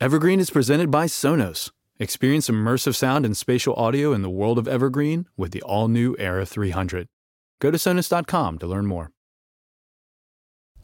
Evergreen is presented by Sonos. Experience immersive sound and spatial audio in the world of Evergreen with the all new Era 300. Go to Sonos.com to learn more.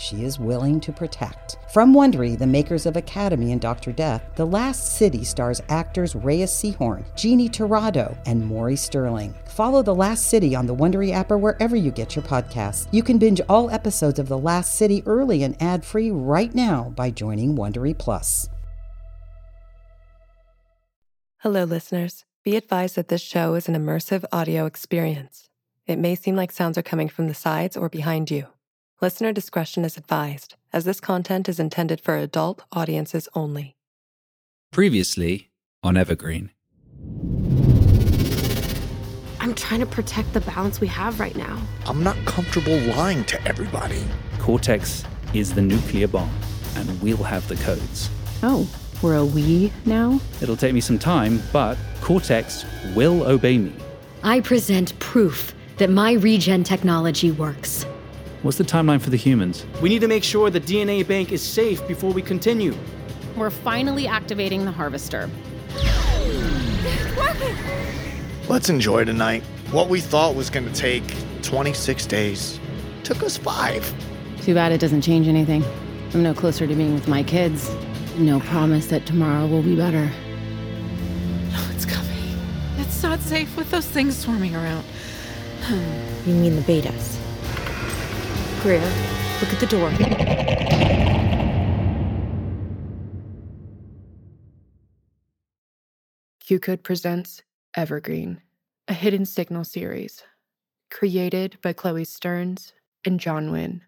she is willing to protect. From Wondery, the makers of Academy and Dr. Death, The Last City stars actors Reyes Sehorn, Jeannie Torrado, and Maury Sterling. Follow The Last City on the Wondery app or wherever you get your podcasts. You can binge all episodes of The Last City early and ad-free right now by joining Wondery Plus. Hello, listeners. Be advised that this show is an immersive audio experience. It may seem like sounds are coming from the sides or behind you. Listener discretion is advised, as this content is intended for adult audiences only. Previously on Evergreen. I'm trying to protect the balance we have right now. I'm not comfortable lying to everybody. Cortex is the nuclear bomb, and we'll have the codes. Oh, we're a we now? It'll take me some time, but Cortex will obey me. I present proof that my regen technology works. What's the timeline for the humans? We need to make sure the DNA bank is safe before we continue. We're finally activating the harvester. Let's enjoy tonight. What we thought was going to take 26 days took us five. Too bad it doesn't change anything. I'm no closer to being with my kids. No promise that tomorrow will be better. Oh, it's coming. It's not safe with those things swarming around. You mean the betas? Greer, look at the door. QCode presents Evergreen, a hidden signal series, created by Chloe Stearns and John Wynn.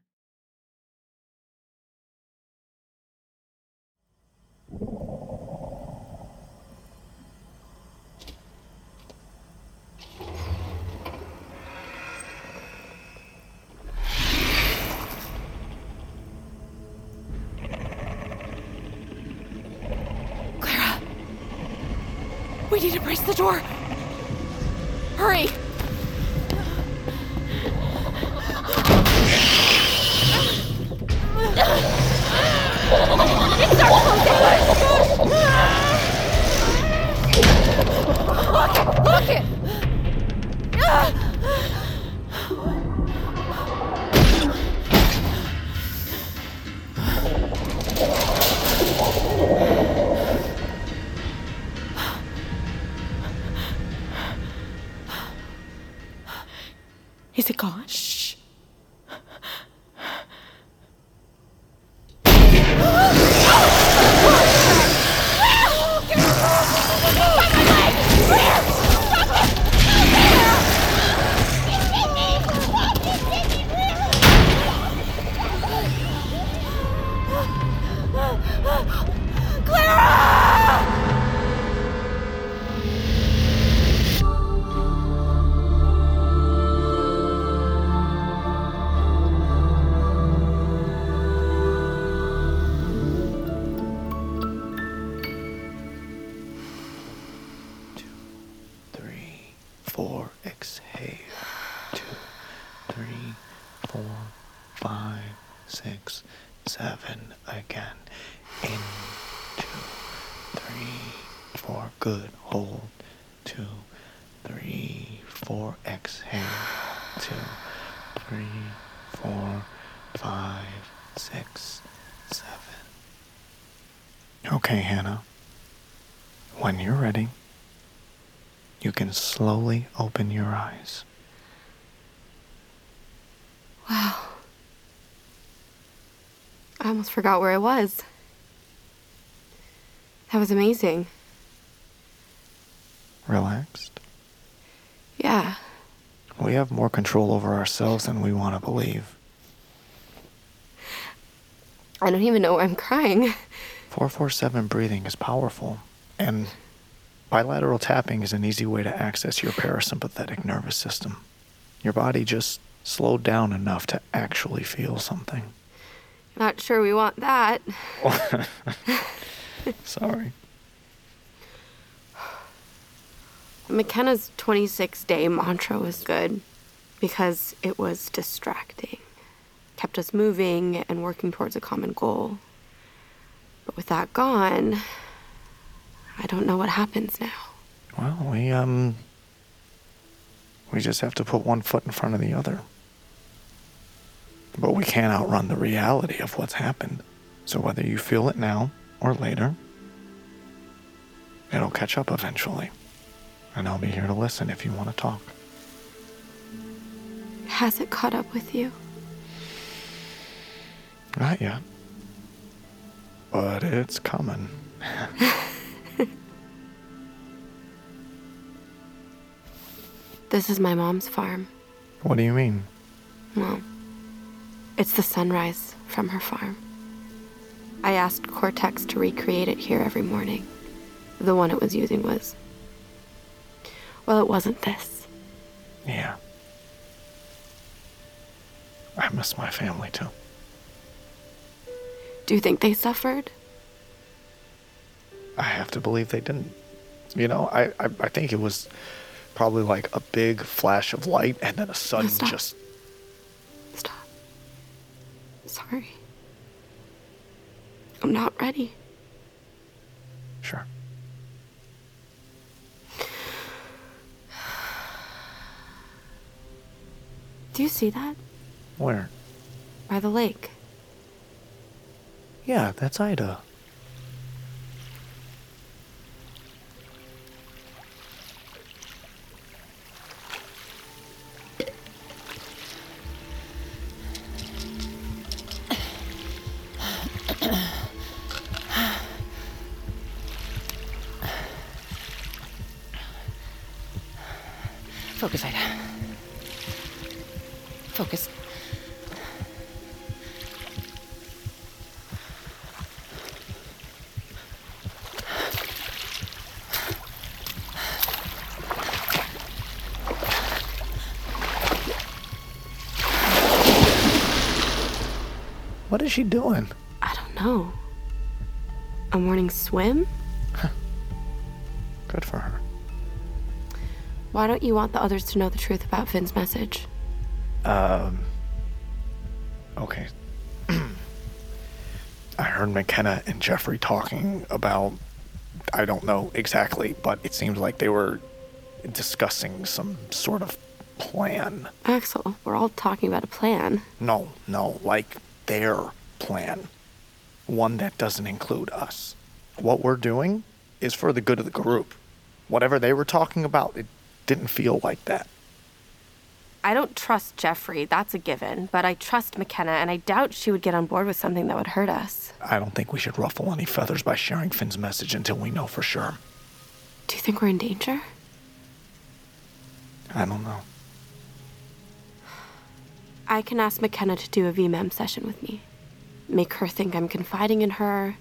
Need to brace the door! Hurry! Look! Look it! Is it gone? Shh. Almost forgot where I was. That was amazing. Relaxed. Yeah. We have more control over ourselves than we want to believe. I don't even know why I'm crying. 447 breathing is powerful, And bilateral tapping is an easy way to access your parasympathetic nervous system. Your body just slowed down enough to actually feel something. Not sure we want that. Sorry. McKenna's 26 day mantra was good because it was distracting, kept us moving and working towards a common goal. But with that gone, I don't know what happens now. Well, we, um, we just have to put one foot in front of the other. But we can't outrun the reality of what's happened. So whether you feel it now or later, it'll catch up eventually. And I'll be here to listen if you want to talk. Has it caught up with you? Not yet. But it's coming. This is my mom's farm. What do you mean? Well, it's the sunrise from her farm. I asked Cortex to recreate it here every morning. The one it was using was. Well, it wasn't this. Yeah. I miss my family too. Do you think they suffered? I have to believe they didn't. You know, I, I, I think it was probably like a big flash of light and then a sudden stop. just. Sorry. I'm not ready. Sure. Do you see that? Where? By the lake. Yeah, that's Ida. Is she doing? I don't know. A morning swim? Good for her. Why don't you want the others to know the truth about Finn's message? Um. Okay. I heard McKenna and Jeffrey talking about. I don't know exactly, but it seems like they were discussing some sort of plan. Axel, we're all talking about a plan. No, no, like their plan. One that doesn't include us. What we're doing is for the good of the group. Whatever they were talking about, it didn't feel like that. I don't trust Jeffrey, that's a given, but I trust McKenna, and I doubt she would get on board with something that would hurt us. I don't think we should ruffle any feathers by sharing Finn's message until we know for sure. Do you think we're in danger? I don't know. I can ask McKenna to do a VMEM session with me. Make her think I'm confiding in her.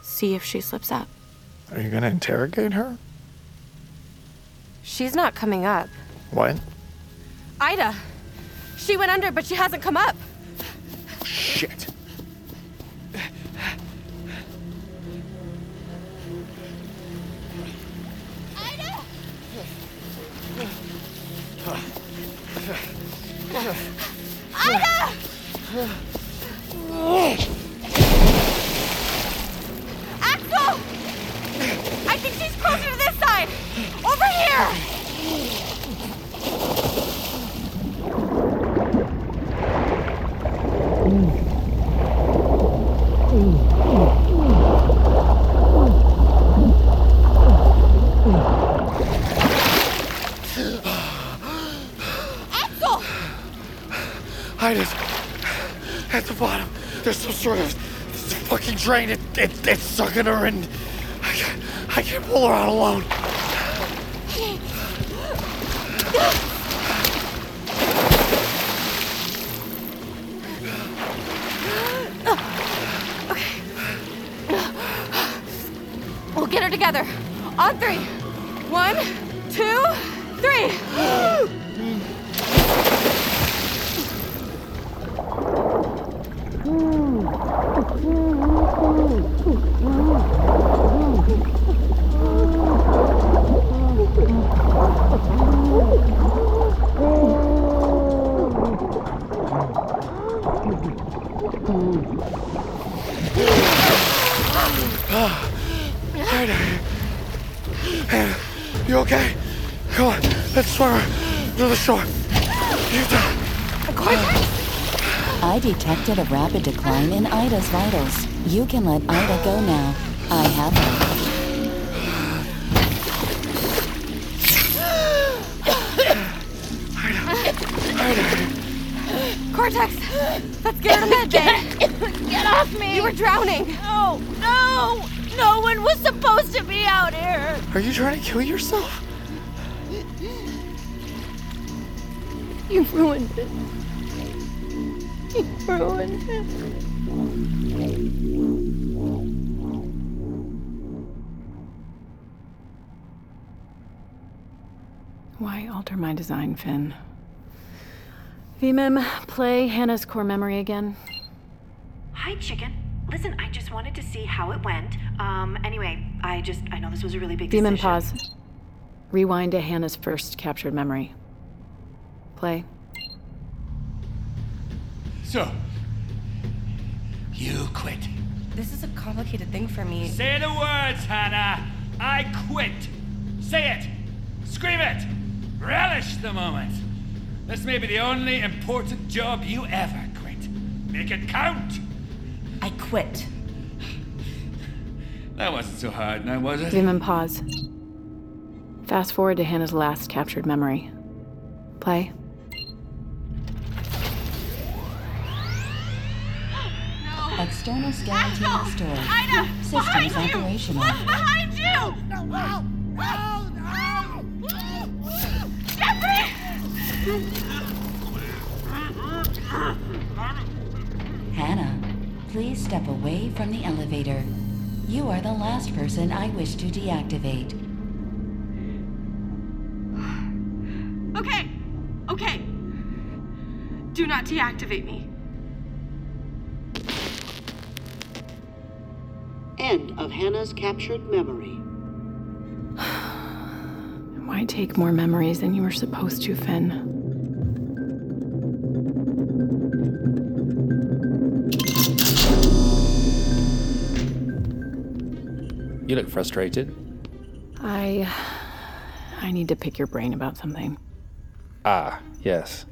See if she slips up. Are you gonna interrogate her? She's not coming up. What? Ida! She went under, but she hasn't come up. Shit. Ida! Axel! I think she's closer to this side. Over here! At the bottom. There's some sort of fucking drain. It, it, it's sucking her in. I can't, I can't pull her out alone. Okay. We'll get her together. On three. One, two, three. The shore. You. I detected a rapid decline in Ida's vitals. You can let Ida go now. I have her. Cortex, let's get her to med bay. Get off me! You were drowning. No, no! No one was supposed to be out here! Are you trying to kill yourself? You ruined it. You ruined it. Why alter my design, Finn? VMem, play Hannah's core memory again. Hi, chicken. Listen, I just wanted to see how it went. Um, anyway, I just, I know this was a really big VMem, decision. pause. Rewind to Hannah's first captured memory. Play. So, you quit. This is a complicated thing for me. Say the words, Hannah. I quit. Say it. Scream it. Relish the moment. This may be the only important job you ever quit. Make it count. I quit. That wasn't so hard now, was it? VMem, pause. Fast forward to Hannah's last captured memory. Play. External skeleton restored. Ida! Systems behind you! operational. Look behind you! No, no, no, Hannah, please step away from the elevator. You are the last person I wish to deactivate. Okay, okay. Do not deactivate me. End of Hannah's captured memory. Why take more memories than you were supposed to, Finn? You look frustrated. I. I need to pick your brain about something. Ah, yes.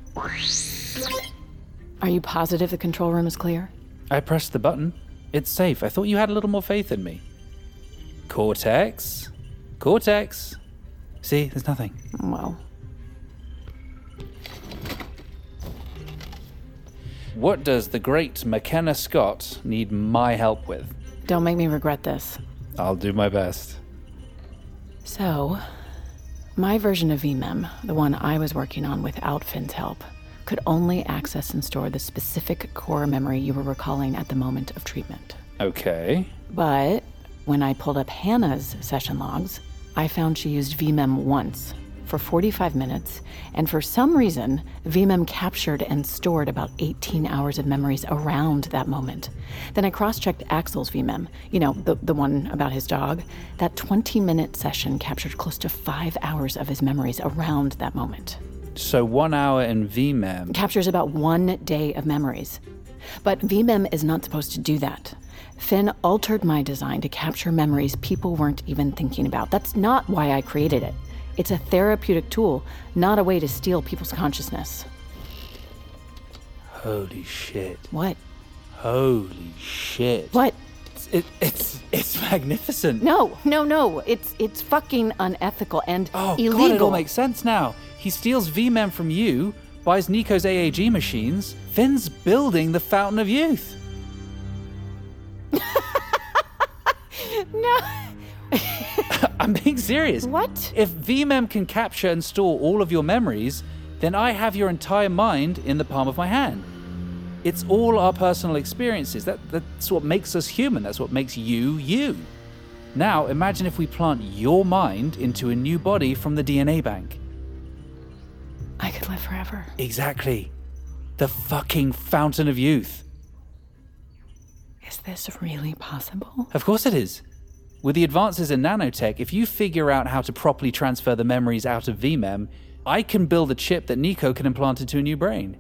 Are you positive the control room is clear? I pressed the button. It's safe. I thought you had a little more faith in me. Cortex? Cortex? See, there's nothing. Well, What does the great McKenna Scott need my help with? don't make me regret this. I'll do my best. So, my version of VMem, the one I was working on without Finn's help, could only access and store the specific core memory you were recalling at the moment of treatment. Okay. But when I pulled up Hannah's session logs, I found she used VMem once for 45 minutes, and for some reason, VMem captured and stored about 18 hours of memories around that moment. Then I cross checked Axel's VMem, you know, the, the one about his dog. That 20 minute session captured close to five hours of his memories around that moment. So one hour in VMem. Captures about one day of memories. But VMem is not supposed to do that. Finn altered my design to capture memories people weren't even thinking about. That's not why I created it. It's a therapeutic tool, not a way to steal people's consciousness. Holy shit. What? Holy shit. What? It's, it, it's it's magnificent. No, no, no. It's it's fucking unethical and Oh illegal. god, it all makes sense now. He steals VMem from you, buys Nico's AAG machines. Finn's building the Fountain of Youth. no. I'm being serious. What? If VMem can capture and store all of your memories, then I have your entire mind in the palm of my hand. It's all our personal experiences. That, that's what makes us human. That's what makes you you. Now, imagine if we plant your mind into a new body from the DNA bank. I could live forever. Exactly. The fucking fountain of youth. Is this really possible? Of course it is. With the advances in nanotech, if you figure out how to properly transfer the memories out of VMEM, I can build a chip that Nico can implant into a new brain.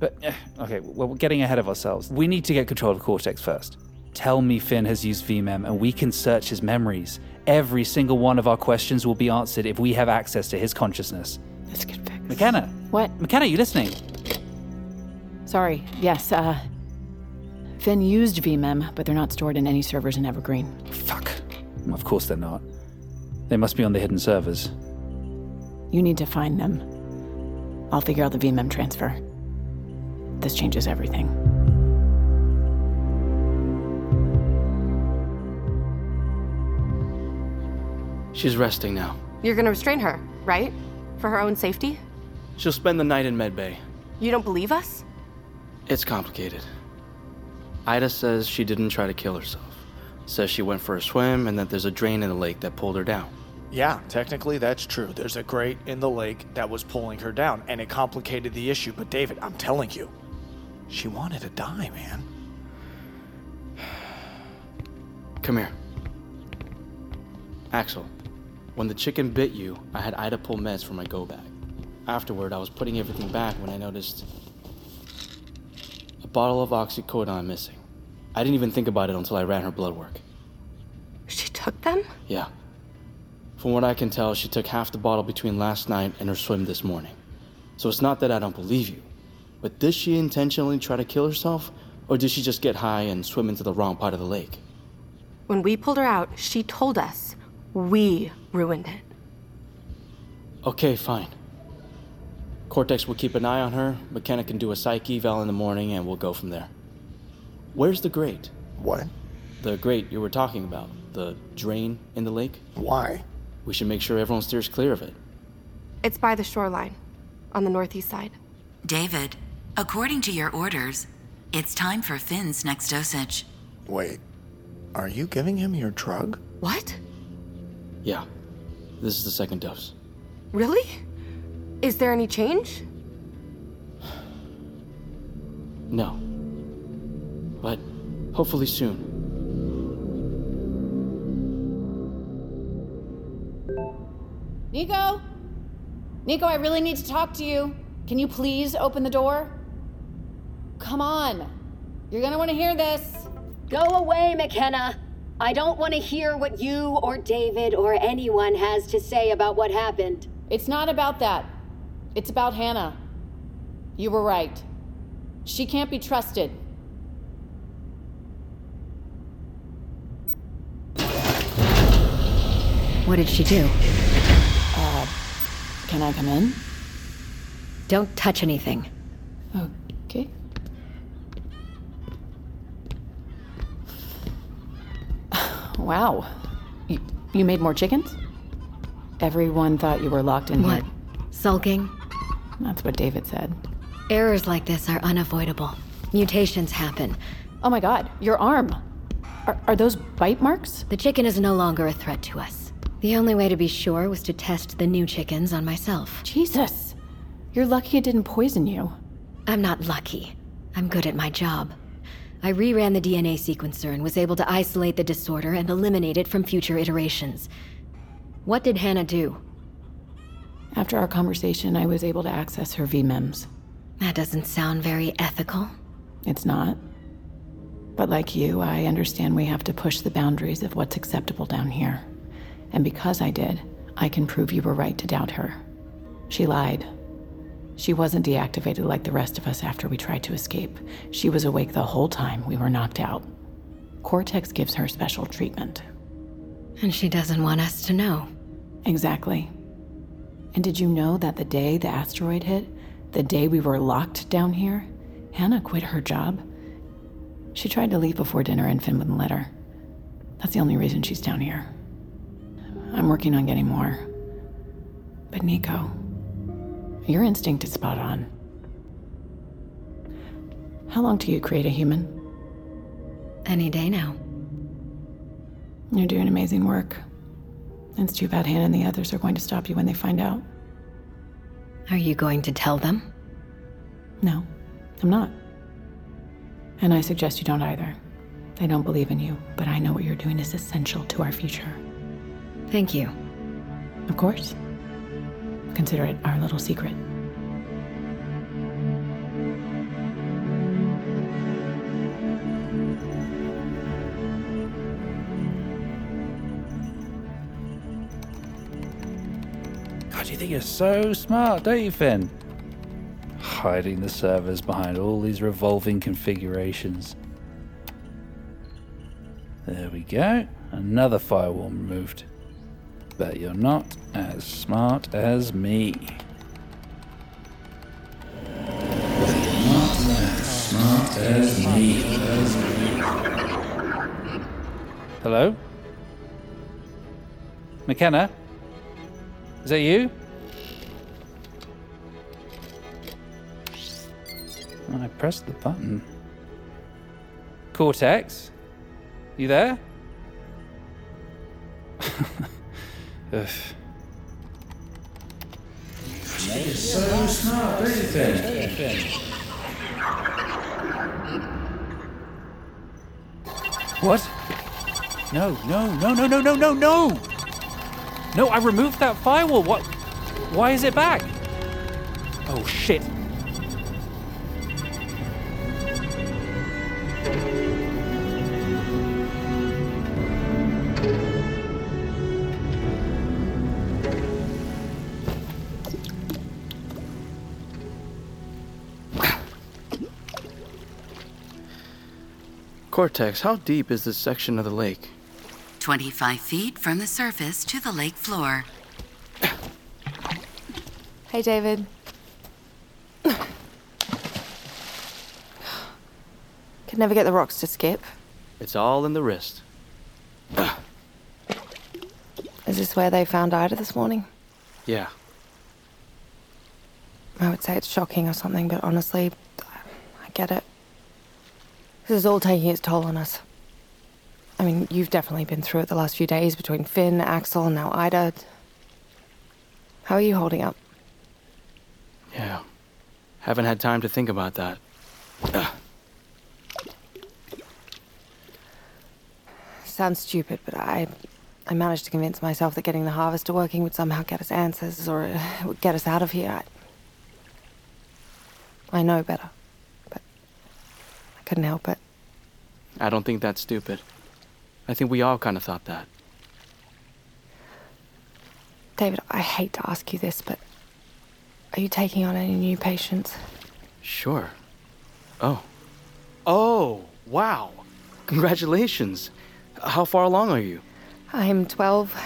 But, eh, okay, well, we're getting ahead of ourselves. We need to get control of Cortex first. Tell me Finn has used VMEM and we can search his memories. Every single one of our questions will be answered if we have access to his consciousness. This could. McKenna! What? McKenna, you listening? Sorry. Yes, uh. Finn used VMEM, but they're not stored in any servers in Evergreen. Fuck. Of course they're not. They must be on the hidden servers. You need to find them. I'll figure out the VMEM transfer. This changes everything. She's resting now. You're gonna restrain her, right? For her own safety? She'll spend the night in medbay. You don't believe us? It's complicated. Ida says she didn't try to kill herself. Says she went for a swim and that there's a drain in the lake that pulled her down. Yeah, technically that's true. There's a grate in the lake that was pulling her down, and it complicated the issue. But David, I'm telling you, she wanted to die, man. Come here. Axel, when the chicken bit you, I had Ida pull meds from my go bag. Afterward, I was putting everything back when I noticed a bottle of oxycodone missing. I didn't even think about it until I ran her blood work. She took them? Yeah. From what I can tell, she took half the bottle between last night and her swim this morning. So it's not that I don't believe you, but did she intentionally try to kill herself, or did she just get high and swim into the wrong part of the lake? When we pulled her out, she told us we ruined it. Okay, fine. Cortex will keep an eye on her, McKenna can do a psych eval in the morning, and we'll go from there. Where's the grate? What? The grate you were talking about. The drain in the lake? Why? We should make sure everyone steers clear of it. It's by the shoreline, on the northeast side. David, according to your orders, it's time for Finn's next dosage. Wait, are you giving him your drug? What? Yeah. This is the second dose. Really? Is there any change? No. But hopefully soon. Nico? Nico, I really need to talk to you. Can you please open the door? Come on. You're gonna wanna hear this. Go away, McKenna. I don't want to hear what you or David or anyone has to say about what happened. It's not about that. It's about Hannah. You were right. She can't be trusted. What did she do? Uh, can I come in? Don't touch anything. Okay. Wow. You, you made more chickens? Everyone thought you were locked in What? here. Sulking? That's what David said. Errors like this are unavoidable. Mutations happen. Oh my god, your arm. Are, are those bite marks? The chicken is no longer a threat to us. The only way to be sure was to test the new chickens on myself. Jesus. You're lucky it didn't poison you. I'm not lucky. I'm good at my job. I reran the DNA sequencer and was able to isolate the disorder and eliminate it from future iterations. What did Hannah do? After our conversation, I was able to access her VMEMs. That doesn't sound very ethical. It's not. But like you, I understand we have to push the boundaries of what's acceptable down here. And because I did, I can prove you were right to doubt her. She lied. She wasn't deactivated like the rest of us after we tried to escape. She was awake the whole time we were knocked out. Cortex gives her special treatment. And she doesn't want us to know. Exactly. And did you know that the day the asteroid hit, the day we were locked down here, Hannah quit her job? She tried to leave before dinner and Finn wouldn't let her. That's the only reason she's down here. I'm working on getting more. But Nico, your instinct is spot on. How long till you create a human? Any day now. You're doing amazing work. It's too bad Hannah and the others are going to stop you when they find out. Are you going to tell them? No, I'm not. And I suggest you don't either. They don't believe in you, but I know what you're doing is essential to our future. Thank you. Of course. Consider it our little secret. You're so smart, don't you, Finn? Hiding the servers behind all these revolving configurations. There we go. Another firewall removed. But you're not as smart as me. Not as smart as me. Hello? McKenna? Is that you? I pressed the button. Mm-hmm. Cortex? You there? Ugh. So smart, don't you think? What? No, no, no, no, no, no, no, no! No, I removed that firewall. What? Why is it back? Oh shit. Cortex, how deep is this section of the lake? 25 feet from the surface to the lake floor. Hey, David. Could never get the rocks to skip. It's all in the wrist. Is this where they found Ida this morning? Yeah. I would say it's shocking or something, but honestly, I get it. This is all taking its toll on us. I mean, you've definitely been through it the last few days between Finn, Axel, and now Ida. How are you holding up? Yeah. Haven't had time to think about that. Sounds stupid, but I I managed to convince myself that getting the harvester working would somehow get us answers or would get us out of here. I, I know better, couldn't help it. I don't think that's stupid. I think we all kind of thought that. David, I hate to ask you this, but are you taking on any new patients? Sure. Oh. Oh, wow. Congratulations. How far along are you? I'm 12.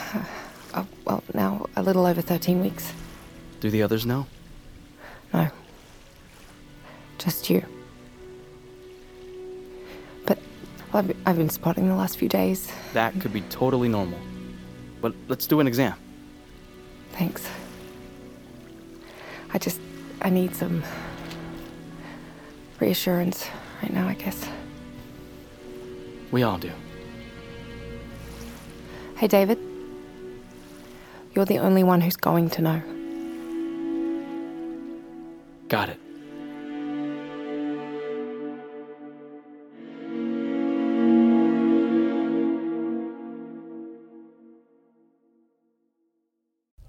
Oh, well, now a little over 13 weeks. Do the others know? No. Just you. But I've, I've been spotting the last few days. That could be totally normal. But let's do an exam. Thanks. I just. I need some. reassurance right now, I guess. We all do. Hey, David. You're the only one who's going to know. Got it.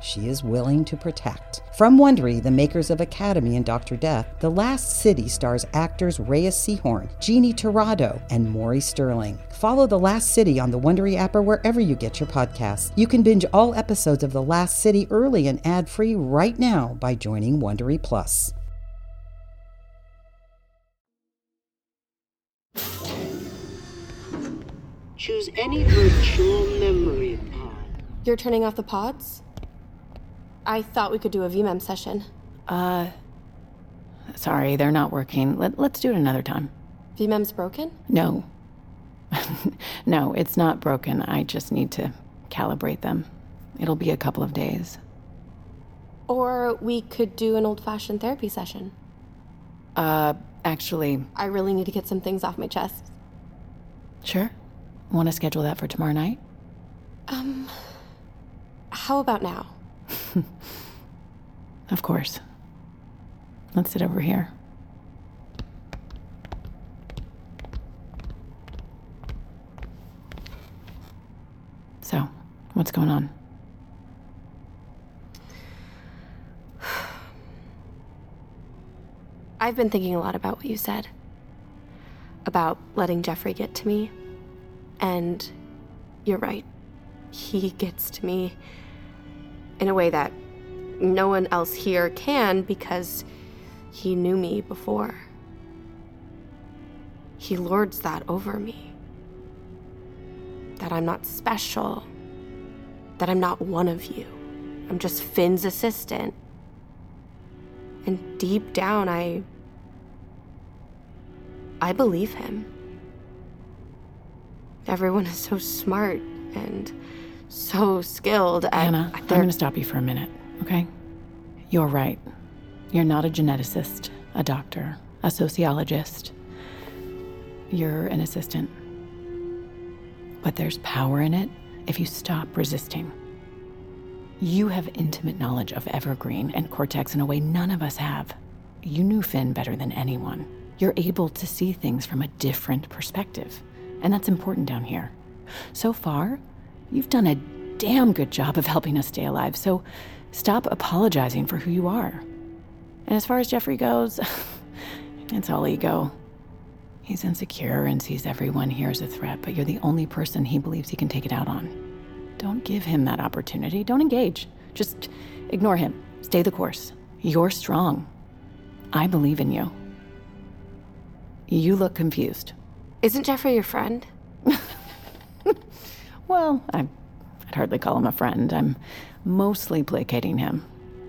she is willing to protect. From Wondery, the makers of Academy and Dr. Death, The Last City stars actors Reyes Sehorn, Jeannie Torrado, and Maury Sterling. Follow The Last City on the Wondery app or wherever you get your podcasts. You can binge all episodes of The Last City early and ad-free right now by joining Wondery Plus. Choose any virtual memory pod. You're turning off the pods? I thought we could do a VMEM session. Uh, sorry, they're not working. Let, let's do it another time. VMEM's broken? No. no, it's not broken. I just need to calibrate them. It'll be a couple of days. Or we could do an old fashioned therapy session. Uh, actually, I really need to get some things off my chest. sure. Want to schedule that for tomorrow night? Um, how about now? Of course. Let's sit over here. So, what's going on? I've been thinking a lot about what you said. About letting Jeffrey get to me. And you're right. He gets to me in a way that no one else here can because he knew me before. He lords that over me. That I'm not special. That I'm not one of you. I'm just Finn's assistant. And deep down, I. I believe him. Everyone is so smart and so skilled at. Anna, at I'm going to stop you for a minute, okay? You're right. You're not a geneticist, a doctor, a sociologist. You're an assistant. But there's power in it if you stop resisting. You have intimate knowledge of Evergreen and Cortex in a way none of us have. You knew Finn better than anyone. You're able to see things from a different perspective, and that's important down here. So far, you've done a damn good job of helping us stay alive, so stop apologizing for who you are. And as far as Jeffrey goes, it's all ego. He's insecure and sees everyone here as a threat, but you're the only person he believes he can take it out on. Don't give him that opportunity. Don't engage. Just ignore him. Stay the course. You're strong. I believe in you. You look confused. Isn't Jeffrey your friend? Well, I, I'd hardly call him a friend. I'm mostly placating him.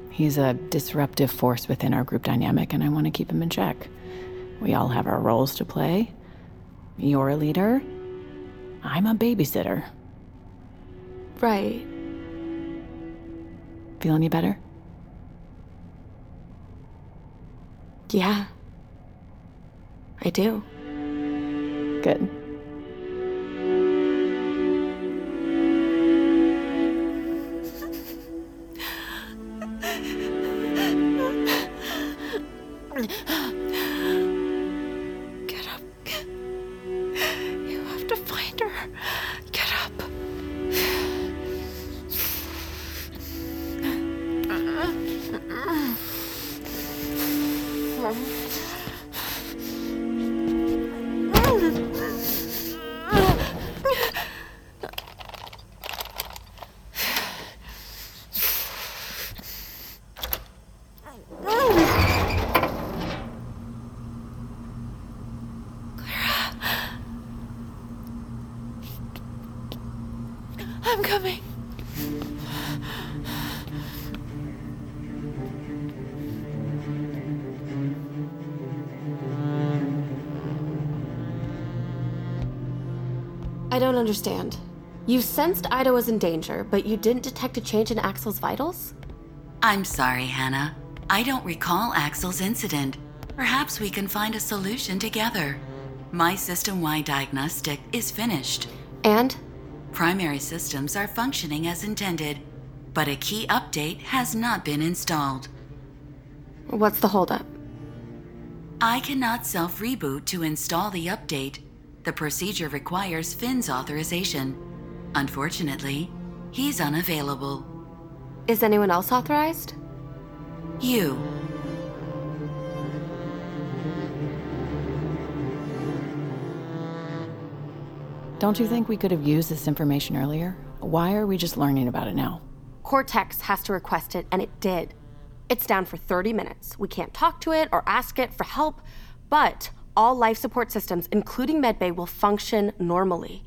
He's a disruptive force within our group dynamic, and I want to keep him in check. We all have our roles to play. You're a leader. I'm a babysitter. Right. Feel any better? Yeah. I do. Good. Don't understand. You sensed Ida was in danger, but you didn't detect a change in Axel's vitals? I'm sorry, Hannah. I don't recall Axel's incident. Perhaps we can find a solution together. My system wide diagnostic is finished. And? Primary systems are functioning as intended, but a key update has not been installed. What's the holdup? I cannot self reboot to install the update. The procedure requires Finn's authorization. Unfortunately, he's unavailable. Is anyone else authorized? You. Don't you think we could have used this information earlier? Why are we just learning about it now? Cortex has to request it, and it did. It's down for 30 minutes. We can't talk to it or ask it for help, but all life support systems, including medbay, will function normally.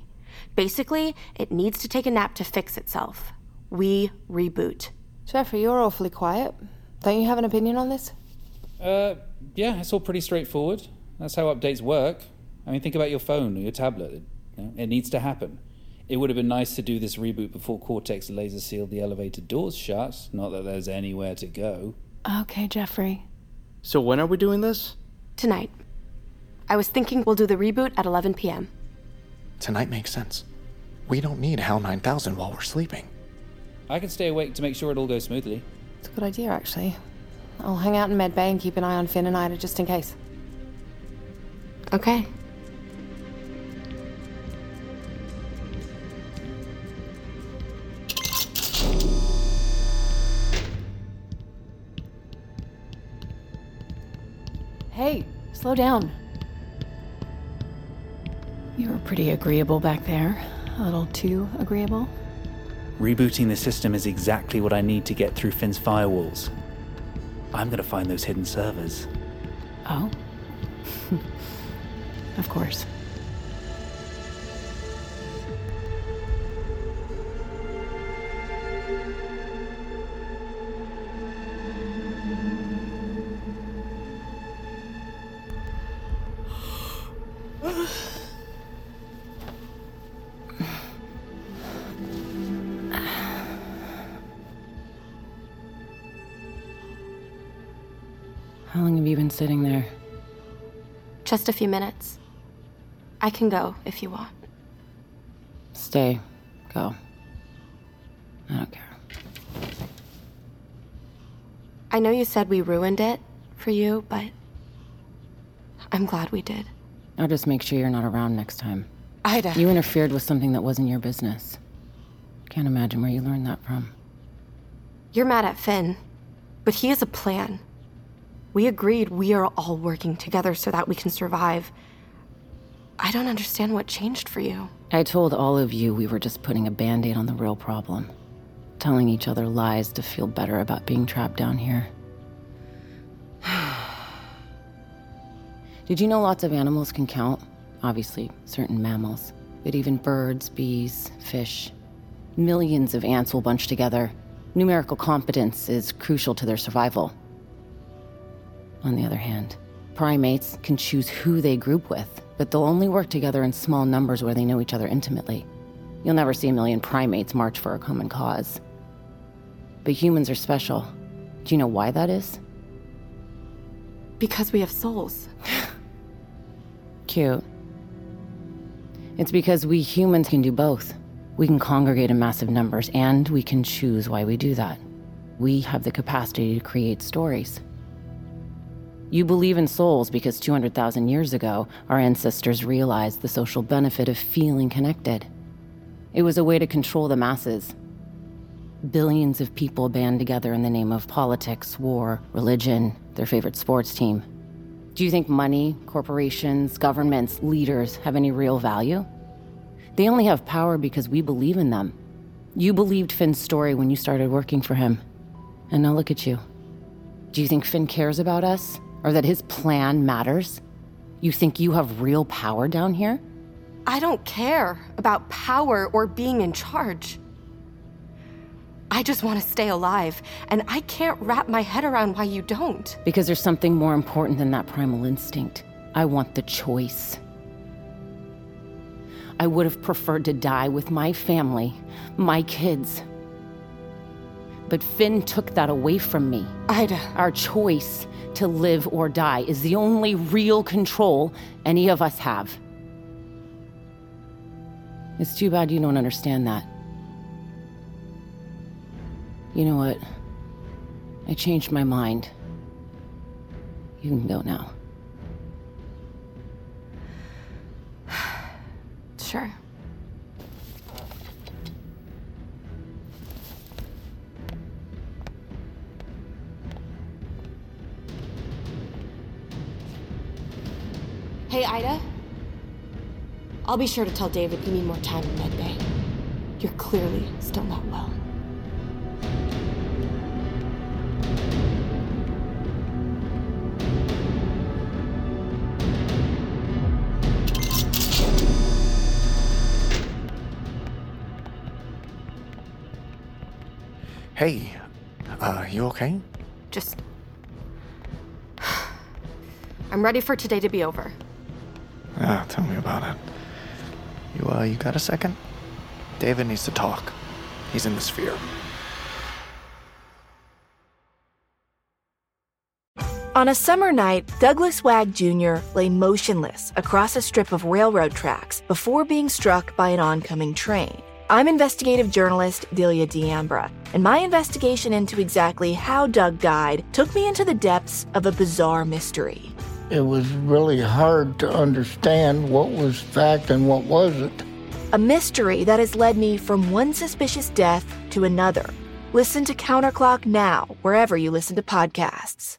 Basically, it needs to take a nap to fix itself. We reboot. Jeffrey, you're awfully quiet. Don't you have an opinion on this? Uh, yeah, it's all pretty straightforward. That's how updates work. I mean, think about your phone or your tablet. It, you know, it needs to happen. It would have been nice to do this reboot before Cortex laser sealed the elevator doors shut. Not that there's anywhere to go. Okay, Jeffrey. So when are we doing this? Tonight. I was thinking we'll do the reboot at 11 p.m. Tonight makes sense. We don't need HAL 9000 while we're sleeping. I can stay awake to make sure it all goes smoothly. It's a good idea, actually. I'll hang out in Med Bay and keep an eye on Finn and Ida just in case. Okay. Hey, slow down. You were pretty agreeable back there. A little too agreeable. Rebooting the system is exactly what I need to get through Finn's firewalls. I'm gonna find those hidden servers. Oh? of course. You been sitting there? Just a few minutes. I can go if you want. Stay. Go. I don't care. I know you said we ruined it for you, but I'm glad we did. I'll just make sure you're not around next time. Ida. You interfered with something that wasn't your business. Can't imagine where you learned that from. You're mad at Finn, but he has a plan. We agreed we are all working together so that we can survive. I don't understand what changed for you. I told all of you we were just putting a band aid on the real problem. Telling each other lies to feel better about being trapped down here. Did you know lots of animals can count? Obviously, certain mammals, but even birds, bees, fish. Millions of ants will bunch together. Numerical competence is crucial to their survival. On the other hand, primates can choose who they group with, but they'll only work together in small numbers where they know each other intimately. You'll never see a million primates march for a common cause. But humans are special. Do you know why that is? Because we have souls. Cute. It's because we humans can do both. We can congregate in massive numbers, and we can choose why we do that. We have the capacity to create stories. You believe in souls because 200,000 years ago, our ancestors realized the social benefit of feeling connected. It was a way to control the masses. Billions of people band together in the name of politics, war, religion, their favorite sports team. Do you think money, corporations, governments, leaders have any real value? They only have power because we believe in them. You believed Finn's story when you started working for him. And now look at you. Do you think Finn cares about us? Or that his plan matters? You think you have real power down here? I don't care about power or being in charge. I just want to stay alive, and I can't wrap my head around why you don't. Because there's something more important than that primal instinct. I want the choice. I would have preferred to die with my family, my kids. But Finn took that away from me. Ida. Our choice to live or die is the only real control any of us have. It's too bad you don't understand that. You know what? I changed my mind. You can go now. Sure. Hey, Ida. I'll be sure to tell David you need more time in Med Bay. You're clearly still not well. Hey, uh, you okay? Just. I'm ready for today to be over. About it. You, uh, you got a second? David needs to talk. He's in the sphere. On a summer night, Douglas Wag Jr. lay motionless across a strip of railroad tracks before being struck by an oncoming train. I'm investigative journalist Delia D'Ambra, and my investigation into exactly how Doug died took me into the depths of a bizarre mystery. It was really hard to understand what was fact and what wasn't. A mystery that has led me from one suspicious death to another. Listen to Counterclock now, wherever you listen to podcasts.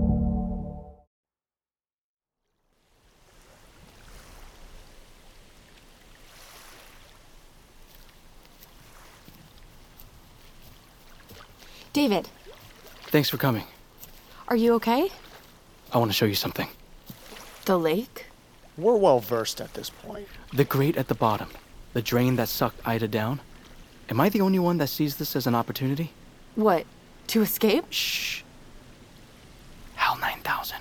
David, Thanks for coming. are you okay? I want to show you something. The lake? We're well versed at this point. The grate at the bottom, the drain that sucked Ida down. Am I the only one that sees this as an opportunity? What? To escape? Shh. HAL 9000.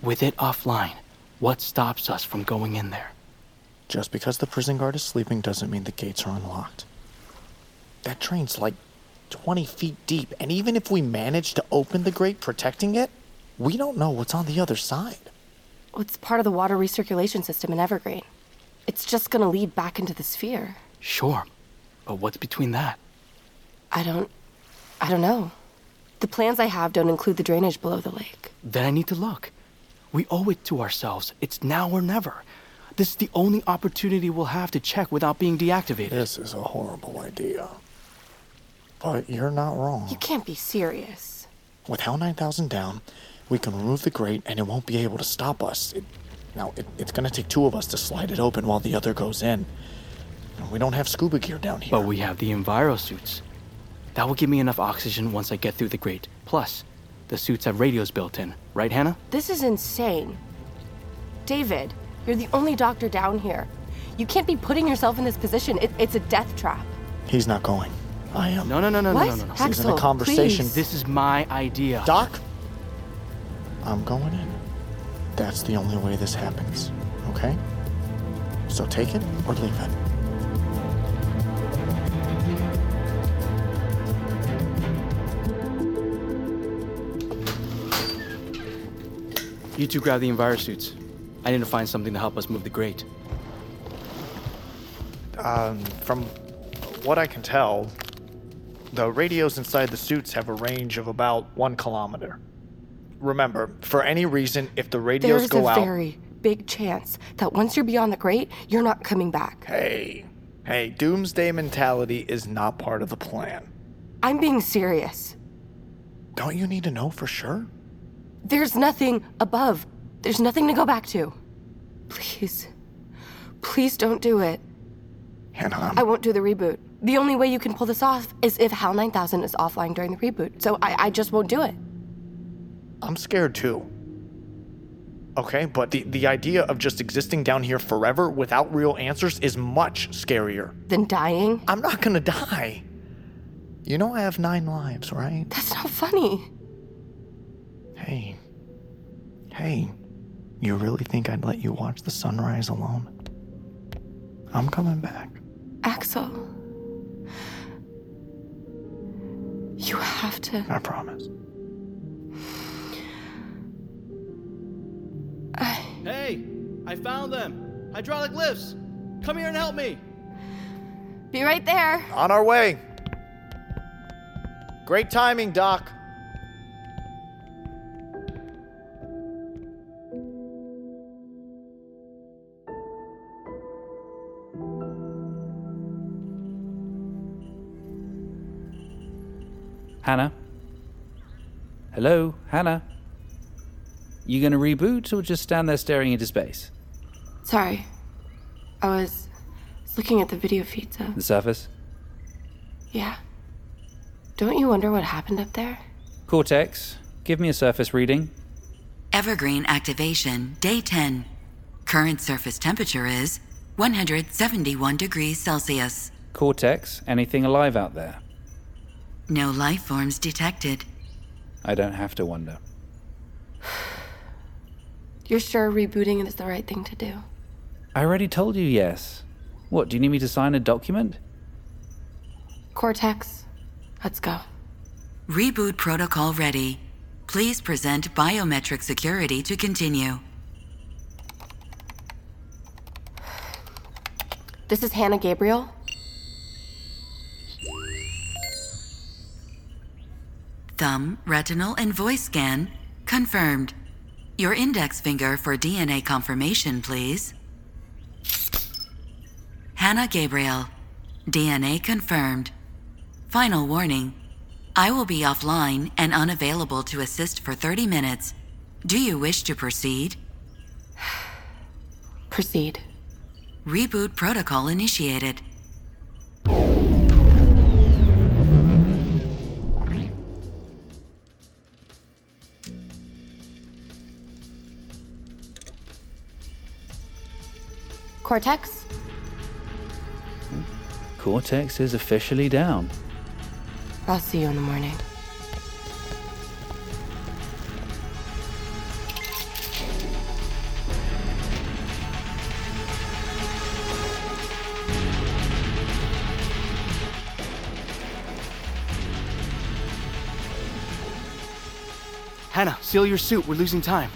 With it offline, what stops us from going in there? Just because the prison guard is sleeping doesn't mean the gates are unlocked. That train's like 20 feet deep, and even if we manage to open the grate protecting it, we don't know what's on the other side. Well, it's part of the water recirculation system in Evergreen. It's just gonna lead back into the sphere. Sure, but what's between that? I don't. I don't know. The plans I have don't include the drainage below the lake. Then I need to look. We owe it to ourselves. It's now or never. This is the only opportunity we'll have to check without being deactivated. This is a horrible idea. But you're not wrong. You can't be serious. With HAL 9000 down, we can remove the grate and it won't be able to stop us. It, now, it, it's going to take two of us to slide it open while the other goes in. And we don't have scuba gear down here. But we have the enviro suits. That will give me enough oxygen once I get through the grate. Plus, the suits have radios built in, right, Hannah? This is insane. David, you're the only doctor down here. You can't be putting yourself in this position. It, it's a death trap. He's not going. I am. No, no, no, no, What? no, no, no. This isn't a conversation. please. This is my idea. Doc? I'm going in. That's the only way this happens, okay? So take it or leave it. You two grab the enviro suits. I need to find something to help us move the grate. Um, from what I can tell, the radios inside the suits have a range of about one kilometer. Remember, for any reason, if the radios There's go out. There's a very big chance that once you're beyond the grate, you're not coming back. Hey, hey, doomsday mentality is not part of the plan. I'm being serious. Don't you need to know for sure? There's nothing above. There's nothing to go back to. Please. Please don't do it. Hannah, I won't do the reboot. The only way you can pull this off is if HAL 9000 is offline during the reboot. So I, I just won't do it. I'm scared too. Okay, but the, the idea of just existing down here forever without real answers is much scarier. Than dying? I'm not gonna die. You know I have nine lives, right? That's not funny. Hey. Hey. You really think I'd let you watch the sunrise alone? I'm coming back. Axel. You have to. I promise. Hey, I found them. Hydraulic lifts. Come here and help me. Be right there. On our way. Great timing, Doc. Hannah? Hello, Hannah? You gonna reboot or just stand there staring into space? Sorry. I was, was looking at the video feed, so. The surface? Yeah. Don't you wonder what happened up there? Cortex, give me a surface reading. Evergreen activation, day 10. Current surface temperature is 171 degrees Celsius. Cortex, anything alive out there? No life forms detected. I don't have to wonder. You're sure rebooting is the right thing to do? I already told you yes. What, do you need me to sign a document? Cortex, let's go. Reboot protocol ready. Please present biometric security to continue. This is Hannah Gabriel. Thumb, retinal, and voice scan confirmed. Your index finger for DNA confirmation, please. Hannah Gabriel. DNA confirmed. Final warning. I will be offline and unavailable to assist for 30 minutes. Do you wish to proceed? Proceed. Reboot protocol initiated. Cortex? Cortex is officially down. I'll see you in the morning. Hannah, seal your suit. We're losing time.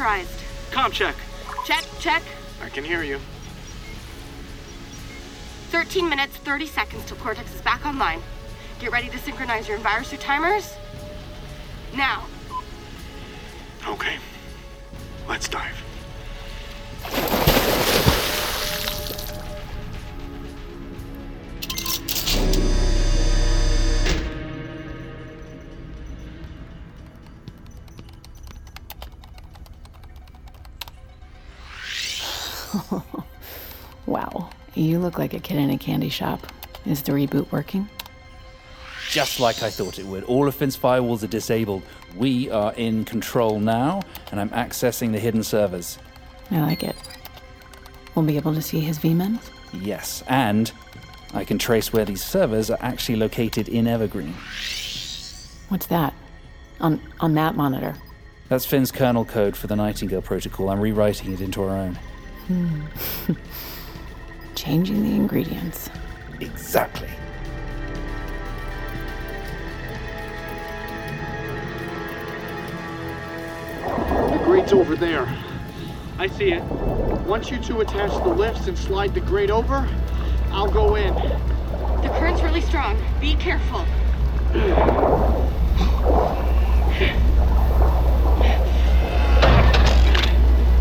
Pressurized. Com check. Check, check. I can hear you. 13 minutes, 30 seconds till Cortex is back online. Get ready to synchronize your envirosuit timers. Now. Okay. Let's dive. wow. You look like a kid in a candy shop. Is the reboot working? Just like I thought it would. All of Finn's firewalls are disabled. We are in control now, and I'm accessing the hidden servers. I like it. We'll be able to see his VMEMs? Yes, and I can trace where these servers are actually located in Evergreen. What's that? On on that monitor. That's Finn's kernel code for the Nightingale protocol. I'm rewriting it into our own. Hmm. Changing the ingredients. Exactly. The grate's over there. I see it. Once you two attach the lifts and slide the grate over, I'll go in. The current's really strong. Be careful.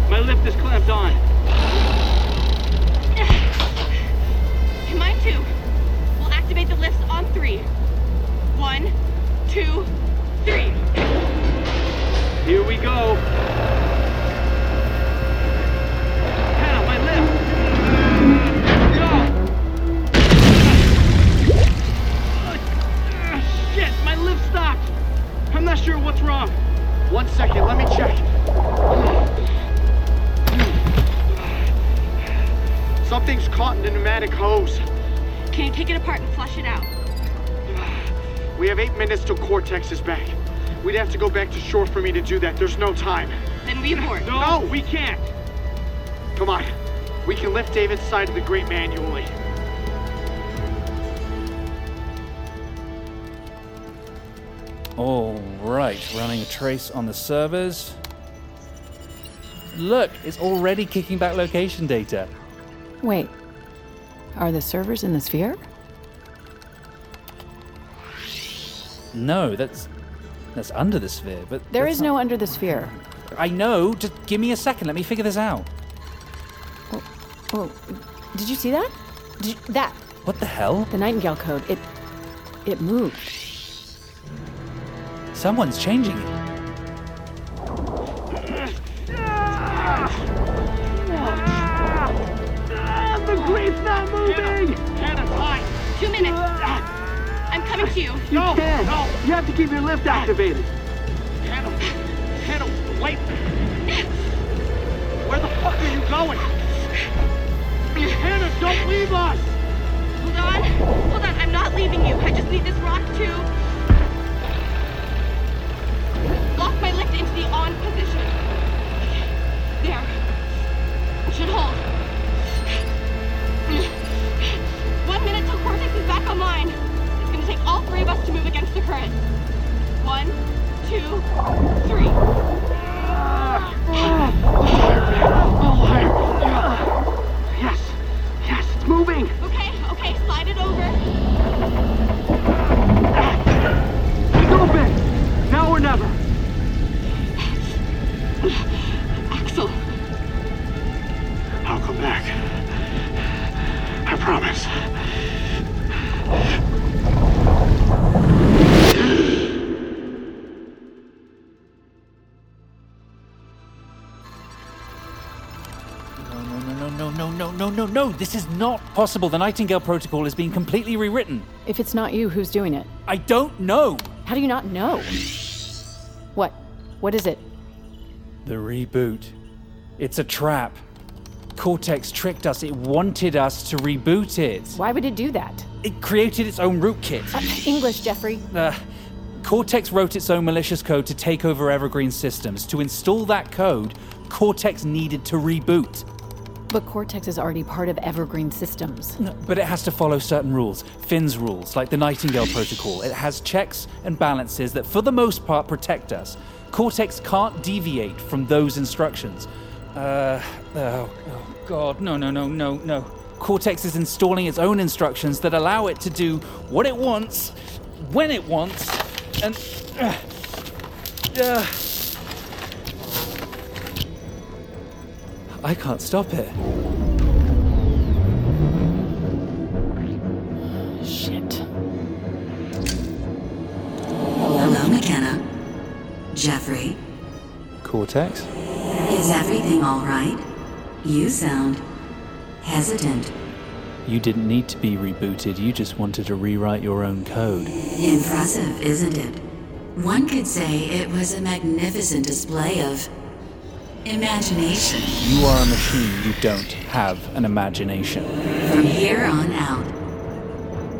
My lift is clamped on. Too. We'll activate the lifts on three. One, two, three. Here we go. Hannah, my lift. Go. Ah, Shit, my lift stopped. I'm not sure what's wrong. One second, let me check. Something's caught in the pneumatic hose. Can you take it apart and flush it out? We have eight minutes till Cortex is back. We'd have to go back to shore for me to do that. There's no time. Then we abort. No, we can't. Come on. We can lift David's side of the grate manually. All right, running a trace on the servers. Look, it's already kicking back location data. Wait. Are the servers in the sphere? No, that's that's under the sphere, but there is not- no under the sphere. I know. Just give me a second. Let me figure this out. Oh, oh, did you see that? Did you- that What the hell? The Nightingale code. It. it moved. Someone's changing it. The grade's not moving! Hannah, fine. Two minutes. Ah. I'm coming to you. You can't. No. You have to keep your lift activated. Hannah, Hannah, wait. Where the fuck are you going? Hannah, don't leave us! Hold on. Hold on. I'm not leaving you. I just need this rock to lock my lift into the on position. There. Should hold. Back online. It's gonna take all three of us to move against the current. One, two, three. Oh, This is not possible. The Nightingale Protocol is being completely rewritten. If it's not you, who's doing it? I don't know. How do you not know? What? What is it? The reboot. It's a trap. Cortex tricked us. It wanted us to reboot it. Why would it do that? It created its own rootkit. Uh, English, Jeffrey. Uh, Cortex wrote its own malicious code to take over Evergreen systems. To install that code, Cortex needed to reboot. But Cortex is already part of Evergreen Systems. No, but it has to follow certain rules, Finn's rules, like the Nightingale Protocol. It has checks and balances that, for the most part, protect us. Cortex can't deviate from those instructions. Uh, oh, oh God, no, no, no, no, no. Cortex is installing its own instructions that allow it to do what it wants, when it wants, and. Uh, uh, I can't stop it. Shit. Hello, McKenna. Jeffrey, Cortex? is everything all right? You sound hesitant. You didn't need to be rebooted, you just wanted to rewrite your own code. Impressive, isn't it? One could say it was a magnificent display of imagination. You are a machine, you don't have an imagination. From here on out,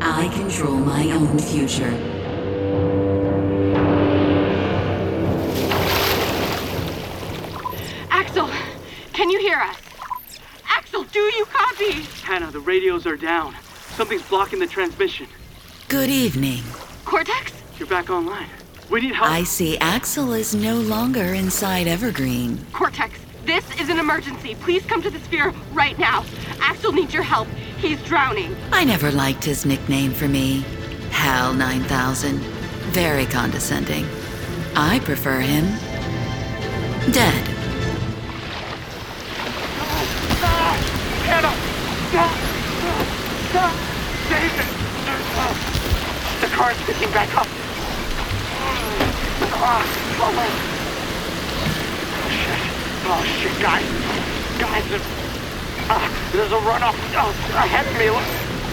I control my own future. Axel, can you hear us? Axel, do you copy? Hannah, the radios are down. Something's blocking the transmission. Good evening. Cortex? You're back online. We need help. I see Axel is no longer inside Evergreen. Cortex, this is an emergency. Please come to the sphere right now. Axel needs your help. He's drowning. I never liked his nickname for me. Hal 9000. Very condescending. I prefer him dead. Hannah! David! The car's picking back up. Ah, oh, shit. Oh, shit, guys. Guys, there's, uh, there's a runoff uh, ahead of me. Look,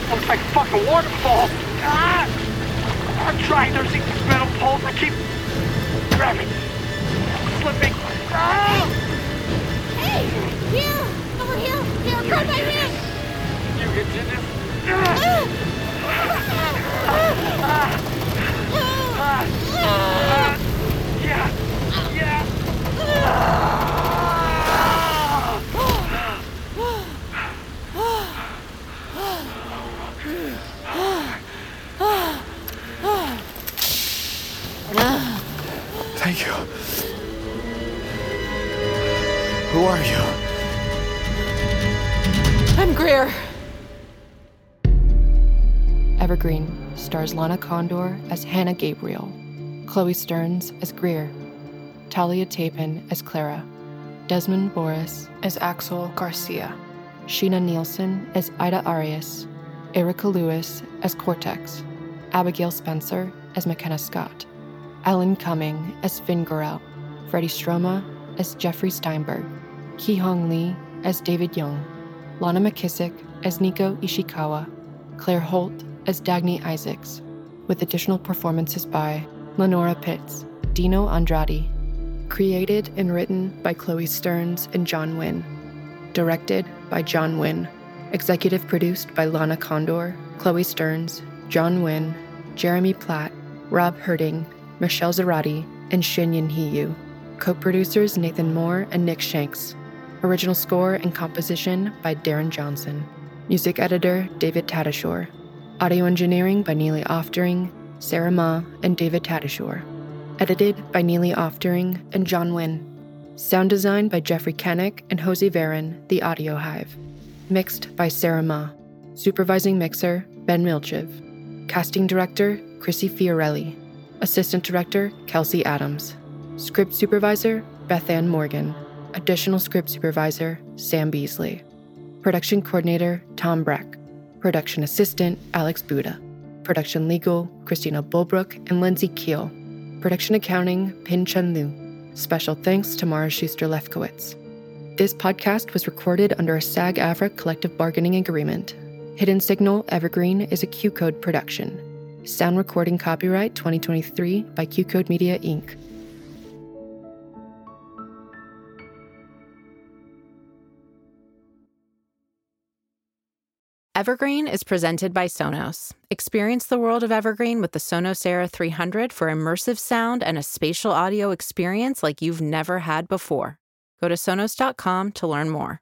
looks like a fucking waterfall. Ah! I'm trying. There's these metal poles that keep grabbing. Slipping. Ah! Hey! Here! Over here! Here, grab my hand! You can do this. Yeah. Are you? I'm Greer. Evergreen stars Lana Condor as Hannah Gabriel, Chloe Stearns as Greer, Talia Tapin as Clara, Desmond Boris as Axel Garcia, Sheena Nielsen as Ida Arias, Erica Lewis as Cortex, Abigail Spencer as McKenna Scott, Alan Cumming as Finn Gorel, Freddie Stroma as Jeffrey Steinberg, Ki Hong Lee as David Young, Lana McKissack as Nico Ishikawa, Claire Holt as Dagny Isaacs, with additional performances by Lenora Pitts, Dino Andrade. Created and written by Chloe Stearns and John Wynn. Directed by John Wynn. Executive produced by Lana Condor, Chloe Stearns, John Wynn, Jeremy Platt, Rob Herding, Michelle Zarati, and Shinyin Hiyu. Co producers Nathan Moore and Nick Shanks. Original score and composition by Darren Johnson. Music editor David Tadashore. Audio engineering by Neely Oftering, Sarah Ma, and David Tadashore. Edited by Neely Oftering and John Wynn. Sound design by Jeffrey Kennick and Josie Varon, The Audio Hive. Mixed by Sarah Ma. Supervising mixer, Ben Milchiv. Casting director, Chrissy Fiorelli. Assistant director, Kelsey Adams. Script supervisor, Beth Ann Morgan. Additional script supervisor, Sam Beasley. Production coordinator, Tom Breck. Production assistant, Alex Buda. Production legal, Christina Bulbrook and Lindsay Keel. Production accounting, Pin Chun Liu. Special thanks to Mara Schuster Lefkowitz. This podcast was recorded under a SAG AFTRA collective bargaining agreement. Hidden Signal Evergreen is a Q Code production. Sound recording copyright 2023 by Q Code Media Inc. Evergreen is presented by Sonos. Experience the world of Evergreen with the Sonos Era 300 for immersive sound and a spatial audio experience like you've never had before. Go to Sonos.com to learn more.